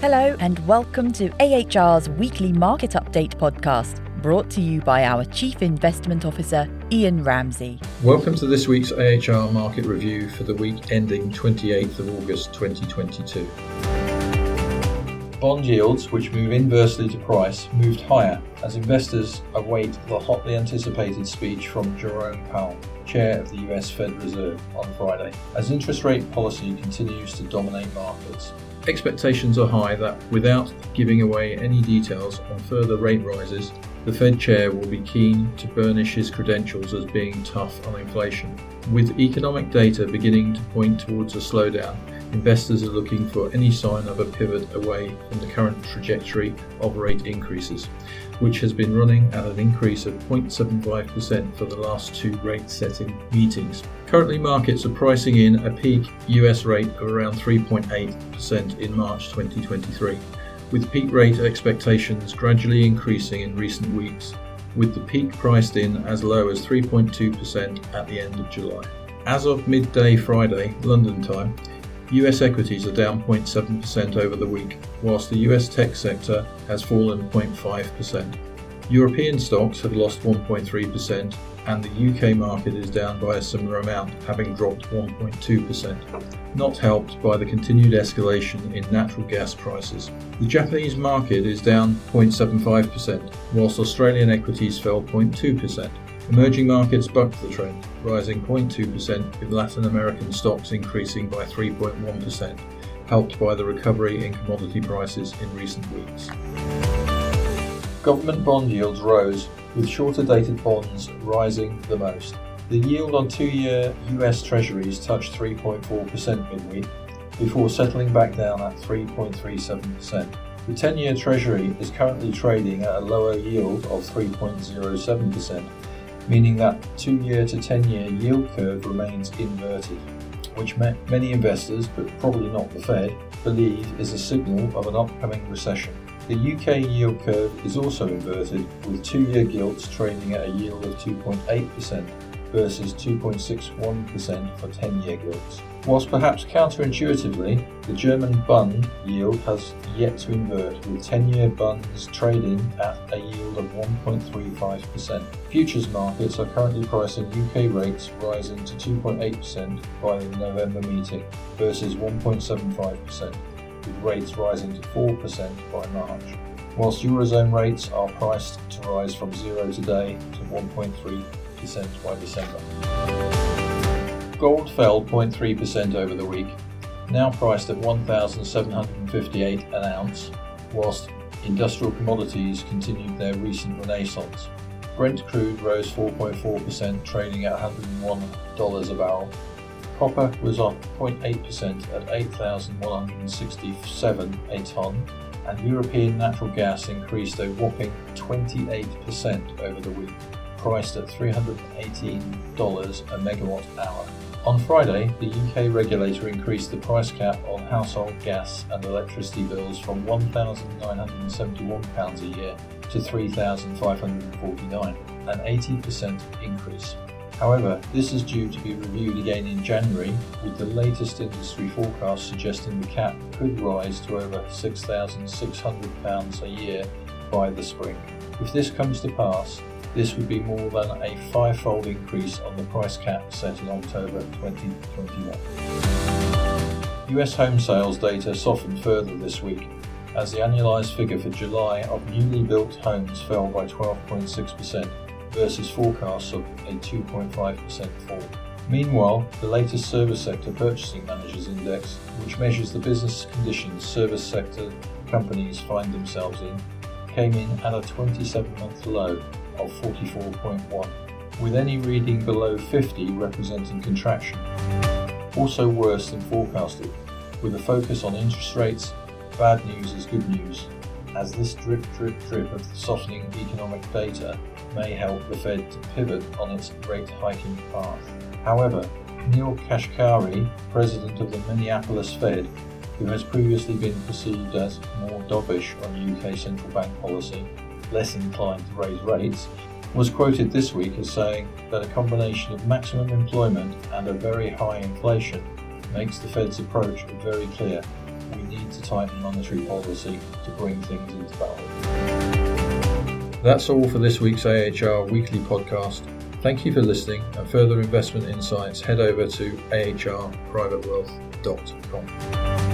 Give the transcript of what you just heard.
Hello, and welcome to AHR's weekly market update podcast, brought to you by our Chief Investment Officer, Ian Ramsey. Welcome to this week's AHR market review for the week ending 28th of August 2022. Bond yields, which move inversely to price, moved higher as investors await the hotly anticipated speech from Jerome Powell, chair of the US Fed Reserve, on Friday, as interest rate policy continues to dominate markets. Expectations are high that, without giving away any details on further rate rises, the Fed chair will be keen to burnish his credentials as being tough on inflation. With economic data beginning to point towards a slowdown, investors are looking for any sign of a pivot away from the current trajectory of rate increases, which has been running at an increase of 0.75% for the last two rate setting meetings. Currently, markets are pricing in a peak US rate of around 3.8% in March 2023, with peak rate expectations gradually increasing in recent weeks, with the peak priced in as low as 3.2% at the end of July. As of midday Friday, London time, US equities are down 0.7% over the week, whilst the US tech sector has fallen 0.5%. European stocks have lost 1.3%, and the UK market is down by a similar amount, having dropped 1.2%, not helped by the continued escalation in natural gas prices. The Japanese market is down 0.75%, whilst Australian equities fell 0.2%. Emerging markets bucked the trend, rising 0.2%, with Latin American stocks increasing by 3.1%, helped by the recovery in commodity prices in recent weeks. Government bond yields rose, with shorter dated bonds rising the most. The yield on two year US Treasuries touched 3.4% midweek, before settling back down at 3.37%. The 10 year Treasury is currently trading at a lower yield of 3.07%, meaning that two year to 10 year yield curve remains inverted, which many investors, but probably not the Fed, believe is a signal of an upcoming recession. The UK yield curve is also inverted, with two year gilts trading at a yield of 2.8% versus 2.61% for 10 year gilts. Whilst perhaps counterintuitively, the German Bund yield has yet to invert, with 10 year Bunds trading at a yield of 1.35%. Futures markets are currently pricing UK rates rising to 2.8% by the November meeting versus 1.75%, with rates rising to 4% by March. Whilst Eurozone rates are priced to rise from zero today to 1.3% by December. Gold fell 0.3% over the week, now priced at 1,758 an ounce, whilst industrial commodities continued their recent renaissance. Brent crude rose 4.4%, trading at $101 a barrel. Copper was up 0.8% at 8,167 a tonne, and European natural gas increased a whopping 28% over the week, priced at $318 a megawatt hour. On Friday, the UK regulator increased the price cap on household gas and electricity bills from £1,971 a year to £3,549, an 80% increase. However, this is due to be reviewed again in January, with the latest industry forecast suggesting the cap could rise to over £6,600 a year by the spring. If this comes to pass, this would be more than a five-fold increase on the price cap set in October 2021. US home sales data softened further this week as the annualized figure for July of newly built homes fell by 12.6% versus forecasts of a 2.5% fall. Meanwhile, the latest Service Sector Purchasing Managers Index, which measures the business conditions service sector companies find themselves in, came in at a 27 month low of 44.1, with any reading below 50 representing contraction. Also worse than forecasted, with a focus on interest rates, bad news is good news, as this drip drip drip of softening economic data may help the Fed to pivot on its rate hiking path. However, Neel Kashkari, president of the Minneapolis Fed, who has previously been perceived as more dovish on UK central bank policy, less inclined to raise rates, was quoted this week as saying that a combination of maximum employment and a very high inflation makes the Fed's approach very clear. we need to tighten monetary policy to bring things into balance. That's all for this week's AHR Weekly Podcast. Thank you for listening, and further investment insights, head over to ahrprivatewealth.com.